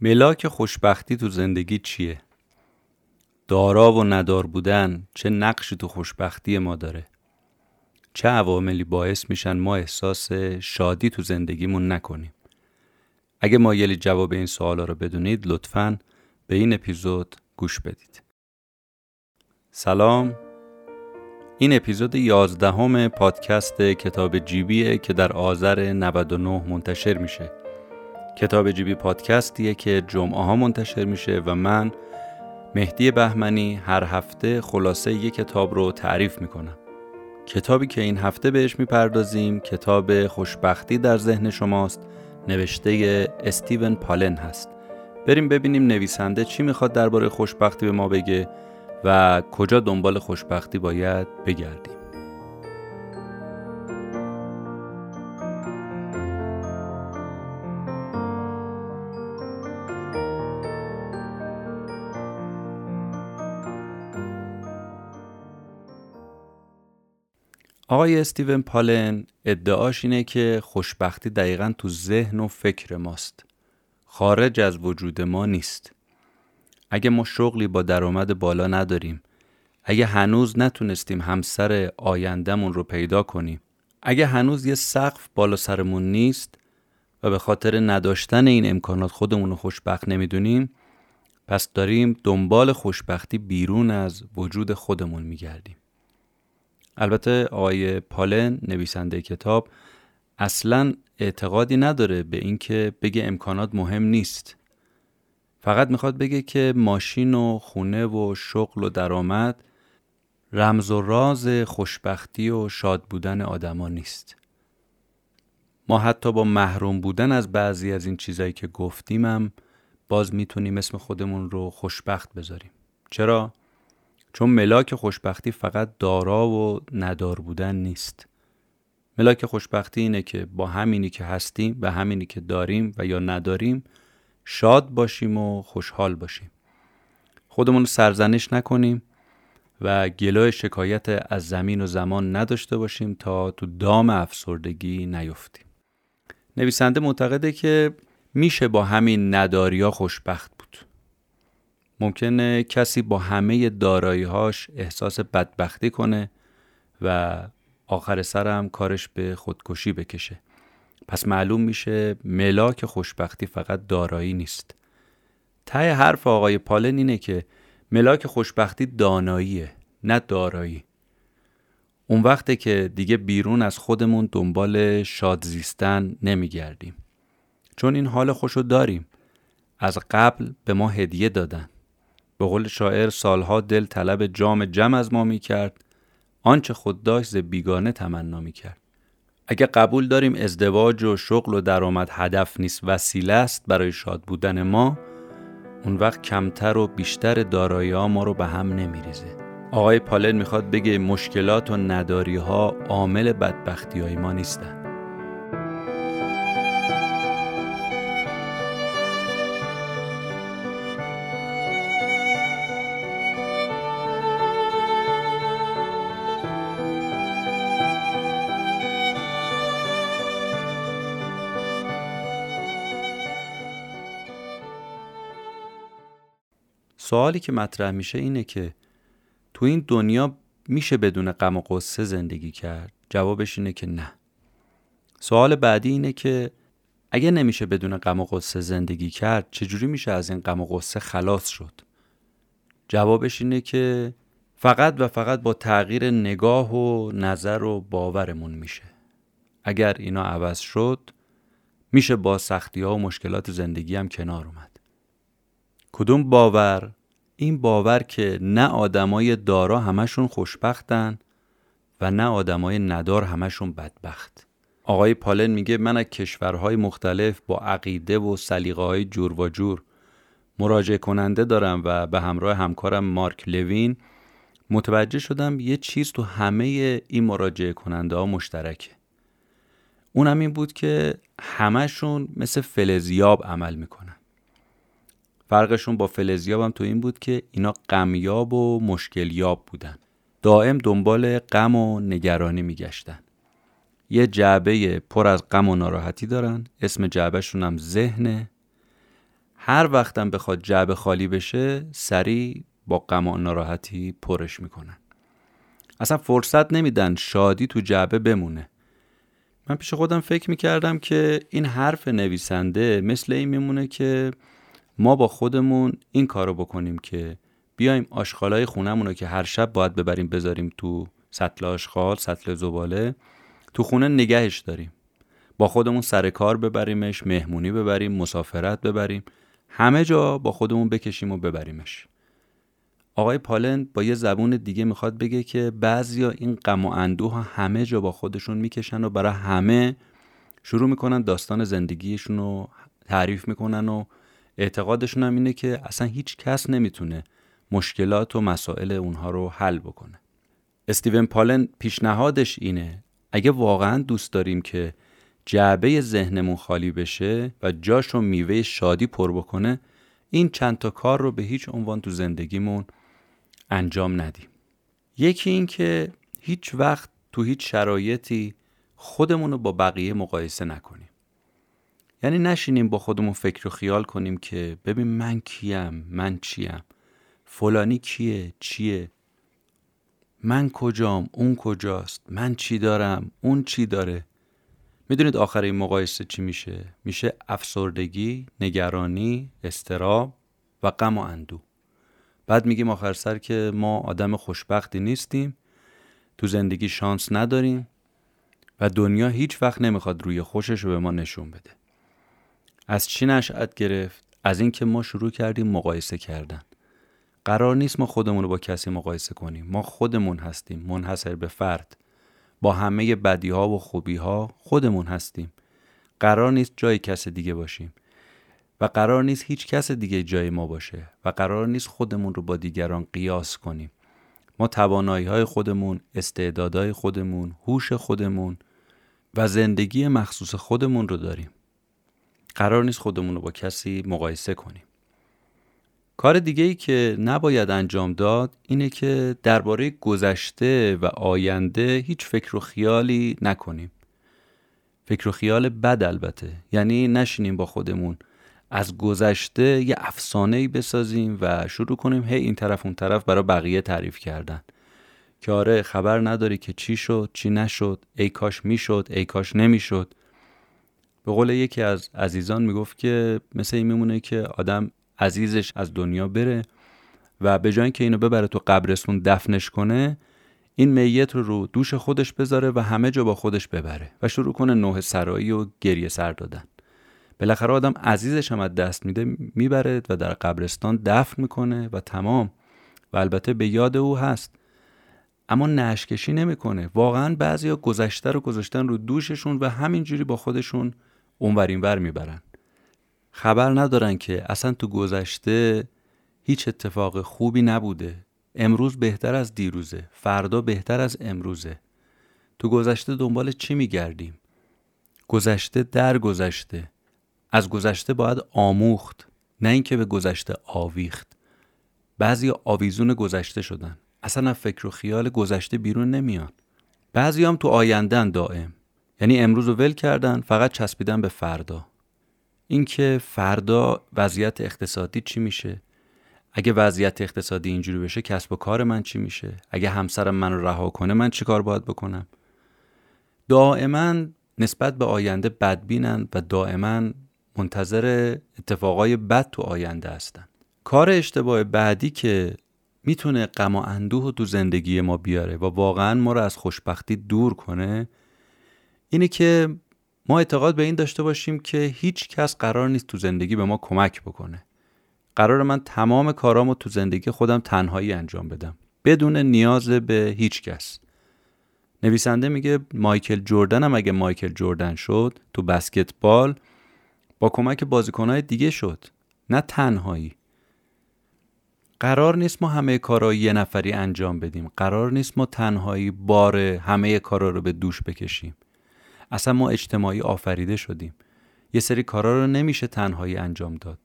ملاک خوشبختی تو زندگی چیه؟ دارا و ندار بودن چه نقشی تو خوشبختی ما داره؟ چه عواملی باعث میشن ما احساس شادی تو زندگیمون نکنیم؟ اگه مایلی جواب این سوالا رو بدونید لطفاً به این اپیزود گوش بدید. سلام این اپیزود یازدهم پادکست کتاب جیبیه که در آذر 99 منتشر میشه کتاب جیبی پادکستیه که جمعه ها منتشر میشه و من مهدی بهمنی هر هفته خلاصه یک کتاب رو تعریف می‌کنم. کتابی که این هفته بهش می‌پردازیم کتاب خوشبختی در ذهن شماست. نوشته استیون پالن هست. بریم ببینیم نویسنده چی می‌خواد درباره خوشبختی به ما بگه و کجا دنبال خوشبختی باید بگردیم. آقای استیون پالن ادعاش اینه که خوشبختی دقیقا تو ذهن و فکر ماست. خارج از وجود ما نیست. اگه ما شغلی با درآمد بالا نداریم اگه هنوز نتونستیم همسر آیندهمون رو پیدا کنیم اگه هنوز یه سقف بالا سرمون نیست و به خاطر نداشتن این امکانات خودمون رو خوشبخت نمی‌دونیم پس داریم دنبال خوشبختی بیرون از وجود خودمون میگردیم. البته آقای پالن نویسنده کتاب اصلا اعتقادی نداره به اینکه بگه امکانات مهم نیست. فقط می‌خواد بگه که ماشین و خونه و شغل و درآمد رمز و راز خوشبختی و شاد بودن آدما نیست. ما حتی با محروم بودن از بعضی از این چیزایی که گفتیمم باز می‌تونیم اسم خودمون رو خوشبخت بذاریم. چرا؟ چون ملاک خوشبختی فقط دارا و ندار بودن نیست. ملاک خوشبختی اینه که با همینی که هستیم و همینی که داریم و یا نداریم شاد باشیم و خوشحال باشیم. خودمون رو سرزنش نکنیم و گلای شکایت از زمین و زمان نداشته باشیم تا تو دام افسردگی نیفتیم. نویسنده معتقده که میشه با همین نداریا خوشبخت ممکنه کسی با همه داراییهاش احساس بدبختی کنه و آخر سرم کارش به خودکشی بکشه. پس معلوم میشه ملاک خوشبختی فقط دارایی نیست. ته حرف آقای پالن اینه که ملاک خوشبختی داناییه نه دارایی. اون وقته که دیگه بیرون از خودمون دنبال شاد زیستن نمیگردیم. چون این حال خوشو داریم. از قبل به ما هدیه دادن. به قول شاعر سالها دل طلب جام جم از ما می‌کرد. آنچه خود داشت ز بیگانه تمنا می‌کرد. اگه قبول داریم ازدواج و شغل و درآمد هدف نیست وسیله است برای شاد بودن ما اون وقت کمتر و بیشتر دارایی ها ما رو به هم نمیریزه. آقای پالن می‌خواد بگه مشکلات و نداری ها عامل بدبختی های ما نیستن. سوالی که مطرح میشه اینه که تو این دنیا میشه بدون غم و قصه زندگی کرد؟ جوابش اینه که نه. سوال بعدی اینه که اگه نمیشه بدون غم و قصه زندگی کرد چجوری میشه از این غم و قصه خلاص شد؟ جوابش اینه که فقط و فقط با تغییر نگاه و نظر و باورمون میشه. اگر اینا عوض شد میشه با سختی ها و مشکلات زندگی هم کنار اومد. کدوم باور این باور که نه آدمای دارا همشون خوشبختن و نه آدمای ندار همشون بدبخت. آقای پالن میگه من از کشورهای مختلف با عقیده و سلیقه های جور و جور مراجعه کننده دارم و به همراه همکارم مارک لوین متوجه شدم یه چیز تو همه این مراجعه کننده ها مشترکه. اونم این بود که همشون مثل فلزیاب عمل می‌کنن. فرقشون با فلزیاب هم تو این بود که اینا غمیاب و مشکلیاب بودن. دائم دنبال غم و نگرانی میگشتن. یه جعبه پر از غم و ناراحتی دارن. اسم جعبهشون هم ذهنه. هر وقتم بخواد جعبه خالی بشه سریع با غم و ناراحتی پرش می‌کنن. اصلا فرصت نمیدن شادی تو جعبه بمونه. من پیش خودم فکر می‌کردم که این حرف نویسنده مثل این میمونه که ما با خودمون این کارو بکنیم که بیایم آشغالای خونمون رو که هر شب باید ببریم بذاریم تو سطل آشغال سطل زباله تو خونه نگهش داریم. با خودمون سر کار ببریمش مهمونی ببریم مسافرت ببریم همه جا با خودمون بکشیم و ببریمش. آقای پالن با یه زبون دیگه می‌خواد بگه که بعضیا این غم و اندوه همه جا با خودشون می‌کشن و برای همه شروع می‌کنن داستان زندگیشون رو تعریف می‌کنن و اعتقادشون هم اینه که اصلا هیچ کس نمی‌تونه مشکلات و مسائل اونها رو حل بکنه. استیون پالن پیشنهادش اینه اگه واقعا دوست داریم که جعبه ذهنمون خالی بشه و جاش رو میوه شادی پر بکنه این چند تا کار رو به هیچ عنوان تو زندگیمون انجام ندیم. یکی این که هیچ وقت تو هیچ شرایطی خودمون رو با بقیه مقایسه نکنیم. یعنی نشینیم با خودمون فکر و خیال کنیم که ببین من کیم من چیم؟ فلانی کیه؟ چیه؟ من کجام؟ اون کجاست؟ من چی دارم؟ اون چی داره؟ می‌دونید آخر این مقایسه چی میشه؟ میشه افسردگی نگرانی استراب و غم و اندو بعد میگیم آخر سر که ما آدم خوشبختی نیستیم تو زندگی شانس نداریم و دنیا هیچ وقت نمی‌خواد روی خوشش رو به ما نشون بده. از چی نشأت گرفت؟ از اینکه ما شروع کردیم مقایسه کردن. قرار نیست ما خودمون رو با کسی مقایسه کنیم. ما خودمون هستیم منحصر به فرد. با همه بدی ها و خوبی ها خودمون هستیم. قرار نیست جای کس دیگه باشیم. و قرار نیست هیچ کس دیگه جای ما باشه. و قرار نیست خودمون رو با دیگران قیاس کنیم. ما توانایی های خودمون استعدادهای خودمون هوش خودمون و زندگی مخصوص خودمون رو داریم. قرار نیست خودمون رو با کسی مقایسه کنیم. کار دیگه ای که نباید انجام داد اینه که درباره گذشته و آینده هیچ فکر و خیالی نکنیم. فکر و خیال بد البته. یعنی نشینیم با خودمون. از گذشته یه افسانه ای بسازیم و شروع کنیم هی این طرف اون طرف برای بقیه تعریف کردن. که آره خبر نداری که چی شد چی نشد. ای کاش می‌شد ای کاش نمی‌شد. به قول یکی از عزیزان می‌گفت که مثل این میمونه که آدم عزیزش از دنیا بره و به جای که اینو ببره تو قبرستون دفنش کنه این میت رو رو دوش خودش بذاره و همه جا با خودش ببره و شروع کنه نوه سرایی و گریه سر دادن. بالاخره آدم عزیزش هم از دست میده می‌بره و در قبرستان دفن می‌کنه و تمام. و البته به یاد او هست. اما نشکشی نمی‌کنه. واقعا بعضیا گذشته رو گذاشتن رو دوششون و همینجوری با خودشون اونور ور می‌برن. خبر ندارن که اصلا تو گذشته هیچ اتفاق خوبی نبوده. امروز بهتر از دیروزه. فردا بهتر از امروزه. تو گذشته دنبال چی میگردیم؟ گذشته در گذشته از گذشته باید آموخت. نه اینکه به گذشته آویخت. بعضی آویزون گذشته شدن. اصلا فکر و خیال گذشته بیرون نمیان. بعضی هم تو آیندن دائم. یعنی امروز رو ول کردن فقط چسبیدن به فردا. اینکه فردا وضعیت اقتصادی چی میشه؟ اگه وضعیت اقتصادی اینجوری بشه کسب و کار من چی میشه؟ اگه همسرم من رو رها کنه من چی کار باید بکنم؟ دائما نسبت به آینده بدبینن و دائما منتظر اتفاقای بد تو آینده هستن. کار اشتباه بعدی که می‌تونه غم و اندوه تو زندگی ما بیاره و واقعا ما رو از خوشبختی دور کنه اینه که ما اعتقاد به این داشته باشیم که هیچ کس قرار نیست تو زندگی به ما کمک بکنه. قرار من تمام کارامو تو زندگی خودم تنهایی انجام بدم بدون نیاز به هیچ کس. نویسنده میگه مایکل جوردن هم اگه مایکل جوردن شد تو بسکتبال با کمک بازیکنهای دیگه شد نه تنهایی. قرار نیست ما همه کارا یه نفری انجام بدیم. قرار نیست ما تنهایی بار همه کارا رو به دوش بکشیم. اصلا ما اجتماعی آفریده شدیم. یه سری کارا رو نمیشه تنهایی انجام داد.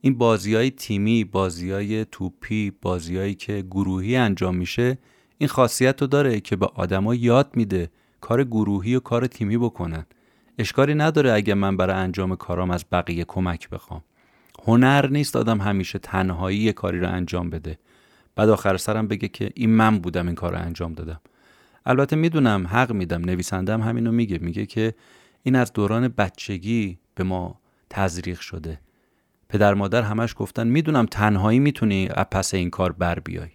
این بازی های تیمی بازی های توپی بازیهایی که گروهی انجام میشه این خاصیت رو داره که به آدما یاد میده کار گروهی و کار تیمی بکنن. اشکالی نداره اگه من برای انجام کارام از بقیه کمک بخوام. هنر نیست آدم همیشه تنهایی یه کاری رو انجام بده. بعد آخر سرم بگه که این من بودم این کار رو انجام دادم. البته می‌دونم حق میدم نویسندم همینو میگه میگه که این از دوران بچگی به ما تزریق شده. پدر مادر همش گفتن می‌دونم تنهایی می‌تونی پس این کار بر بیای.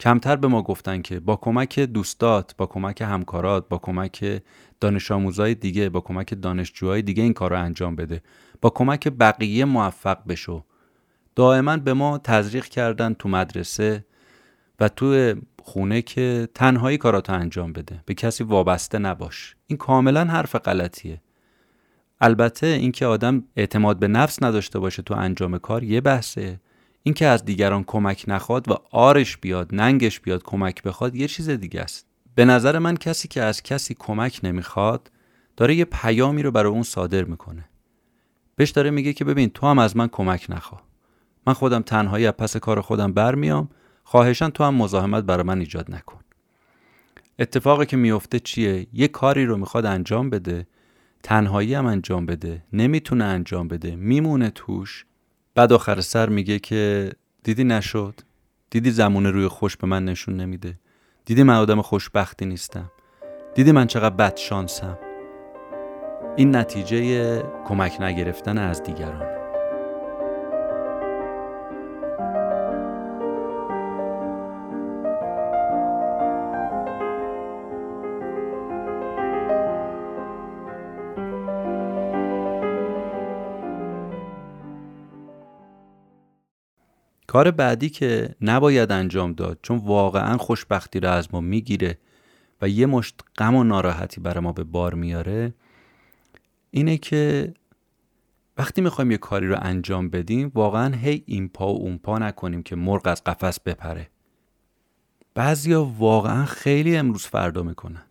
کمتر به ما گفتن که با کمک دوستات با کمک همکارات با کمک دانش آموزای دیگه با کمک دانشجوهای دیگه این کار رو انجام بده. با کمک بقیه موفق بشو. دائما به ما تزریق کردن تو مدرسه و تو خونه که تنهایی کاراتو انجام بده. به کسی وابسته نباش. این کاملا حرف غلطیه. البته اینکه آدم اعتماد به نفس نداشته باشه تو انجام کار یه بحثه. اینکه از دیگران کمک نخواد و آرش بیاد ننگش بیاد کمک بخواد یه چیز دیگه است. به نظر من کسی که از کسی کمک نمی‌خواد داره یه پیامی رو برای اون صادر می‌کنه. بهش داره میگه که ببین تو هم از من کمک نخوا. من خودم تنهایی از پس کار خودم برمیام. خواهشان تو هم مزاحمت برای من ایجاد نکن. اتفاقی که میفته چیه؟ یه کاری رو می‌خواد انجام بده تنهایی هم انجام بده نمی‌تونه انجام بده میمونه توش. بعد آخر سر میگه که دیدی نشد. دیدی زمونه روی خوش به من نشون نمیده. دیدی من آدم خوشبختی نیستم. دیدی من چقدر بد شانسم این نتیجه کمک نگرفتن از دیگران. کار بعدی که نباید انجام داد چون واقعا خوشبختی رو از ما می‌گیره و یه مشت غم و ناراحتی برای ما به بار میاره اینه که وقتی می‌خوایم یه کاری رو انجام بدیم واقعا هی این پا و اون پا نکنیم که مرغ از قفس بپره. بعضیا واقعا خیلی امروز فردا می‌کنن.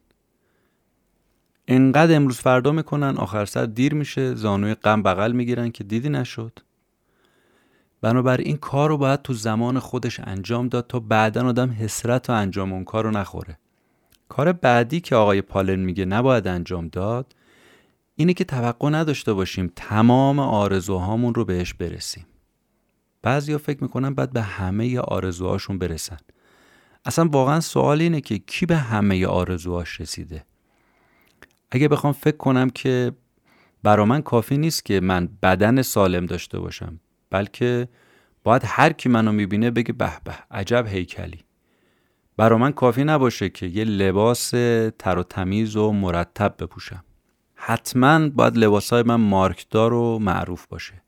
انقدر امروز فردا می‌کنن آخر سر دیر میشه زانوی غم بغل می‌گیرن که دیدی نشد. بنابراین این کار رو باید تو زمان خودش انجام داد تا بعدا آدم حسرت و انجام اون کار رو نخوره. کار بعدی که آقای پالن میگه نباید انجام داد اینه که توقع نداشته باشیم تمام آرزوهامون رو بهش برسیم. بعضیا فکر می‌کنن باید به همه آرزوهاشون برسن. اصلا واقعا سوال اینه که کی به همه آرزوهاش رسیده؟ اگه بخوام فکر کنم که برا من کافی نیست که من بدن سالم داشته باشم. بلکه باید هر کی منو می‌بینه بگه به به عجب هیکلی. برا من کافی نباشه که یه لباس تر و تمیز و مرتب بپوشم. حتما باید لباسای من مارکدار و معروف باشه.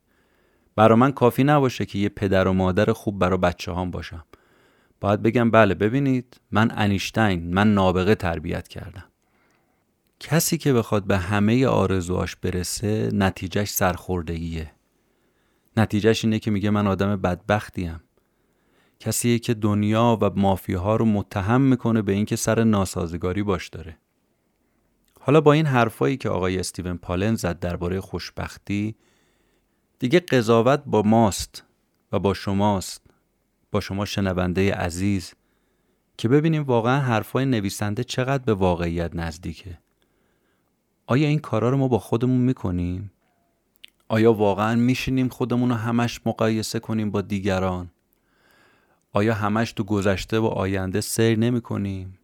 برا من کافی نباشه که یه پدر و مادر خوب برا بچه هام باشم. باید بگم بله ببینید من انیشتین من نابغه تربیت کردم. کسی که بخواد به همه آرزوهاش برسه نتیجهش سرخوردگیه. نتیجهش اینه که میگه من آدم بدبختیم. کسیه که دنیا و مافیاها رو متهم می‌کنه به اینکه سر ناسازگاری باش داره. حالا با این حرفایی که آقای استیون پالن زد درباره خوشبختی دیگه قضاوت با ماست و با شماست با شما شنونده عزیز که ببینیم واقعا حرفای نویسنده چقدر به واقعیت نزدیکه. آیا این کارا رو ما با خودمون می‌کنیم؟ آیا واقعا میشینیم خودمون رو همش مقایسه کنیم با دیگران؟ آیا همش تو گذشته و آینده سیر نمی کنیم؟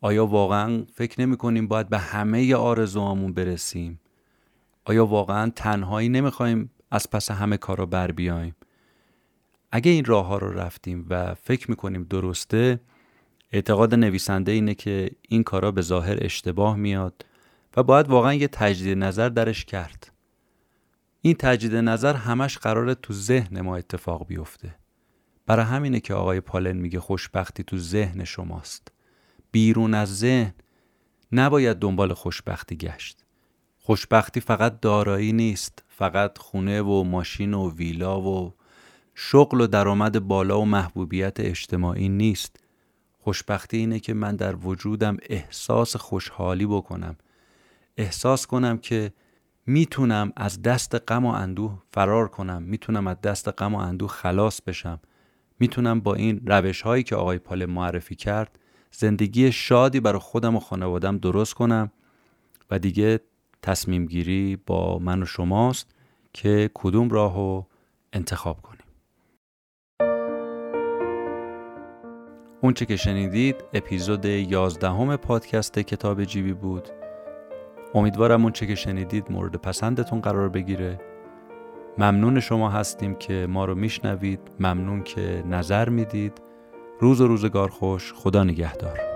آیا واقعا فکر نمی کنیم باید به همه آرزوهامون برسیم؟ آیا واقعا تنهایی نمی‌خوایم از پس همه کارا بر بیایم؟ اگه این راه ها رو رفتیم و فکر می‌کنیم درسته اعتقاد نویسنده اینه که این کارا به ظاهر اشتباه میاد و باید واقعا یه تجدید نظر درش کرد این تجدید نظر همش قراره تو ذهن ما اتفاق بیفته. برای همینه که آقای پالن میگه خوشبختی تو ذهن شماست. بیرون از ذهن نباید دنبال خوشبختی گشت. خوشبختی فقط دارایی نیست فقط خونه و ماشین و ویلا و شغل و درآمد بالا و محبوبیت اجتماعی نیست. خوشبختی اینه که من در وجودم احساس خوشحالی بکنم. احساس کنم که می‌تونم از دست غم و اندوه فرار کنم می‌تونم از دست غم و اندوه خلاص بشم. می‌تونم با این روش هایی که آقای پال معرفی کرد زندگی شادی برای خودم و خانوادم درست کنم و دیگه تصمیم گیری با من و شماست که کدوم راهو انتخاب کنیم. اونچه که شنیدید اپیزود 11 پادکست کتاب جیبی بود. امیدوارم اونچه که شنیدید مورد پسندتون قرار بگیره. ممنون شما هستیم که ما رو میشنوید. ممنون که نظر می‌دید. روز و روزگار خوش. خدا نگهدار.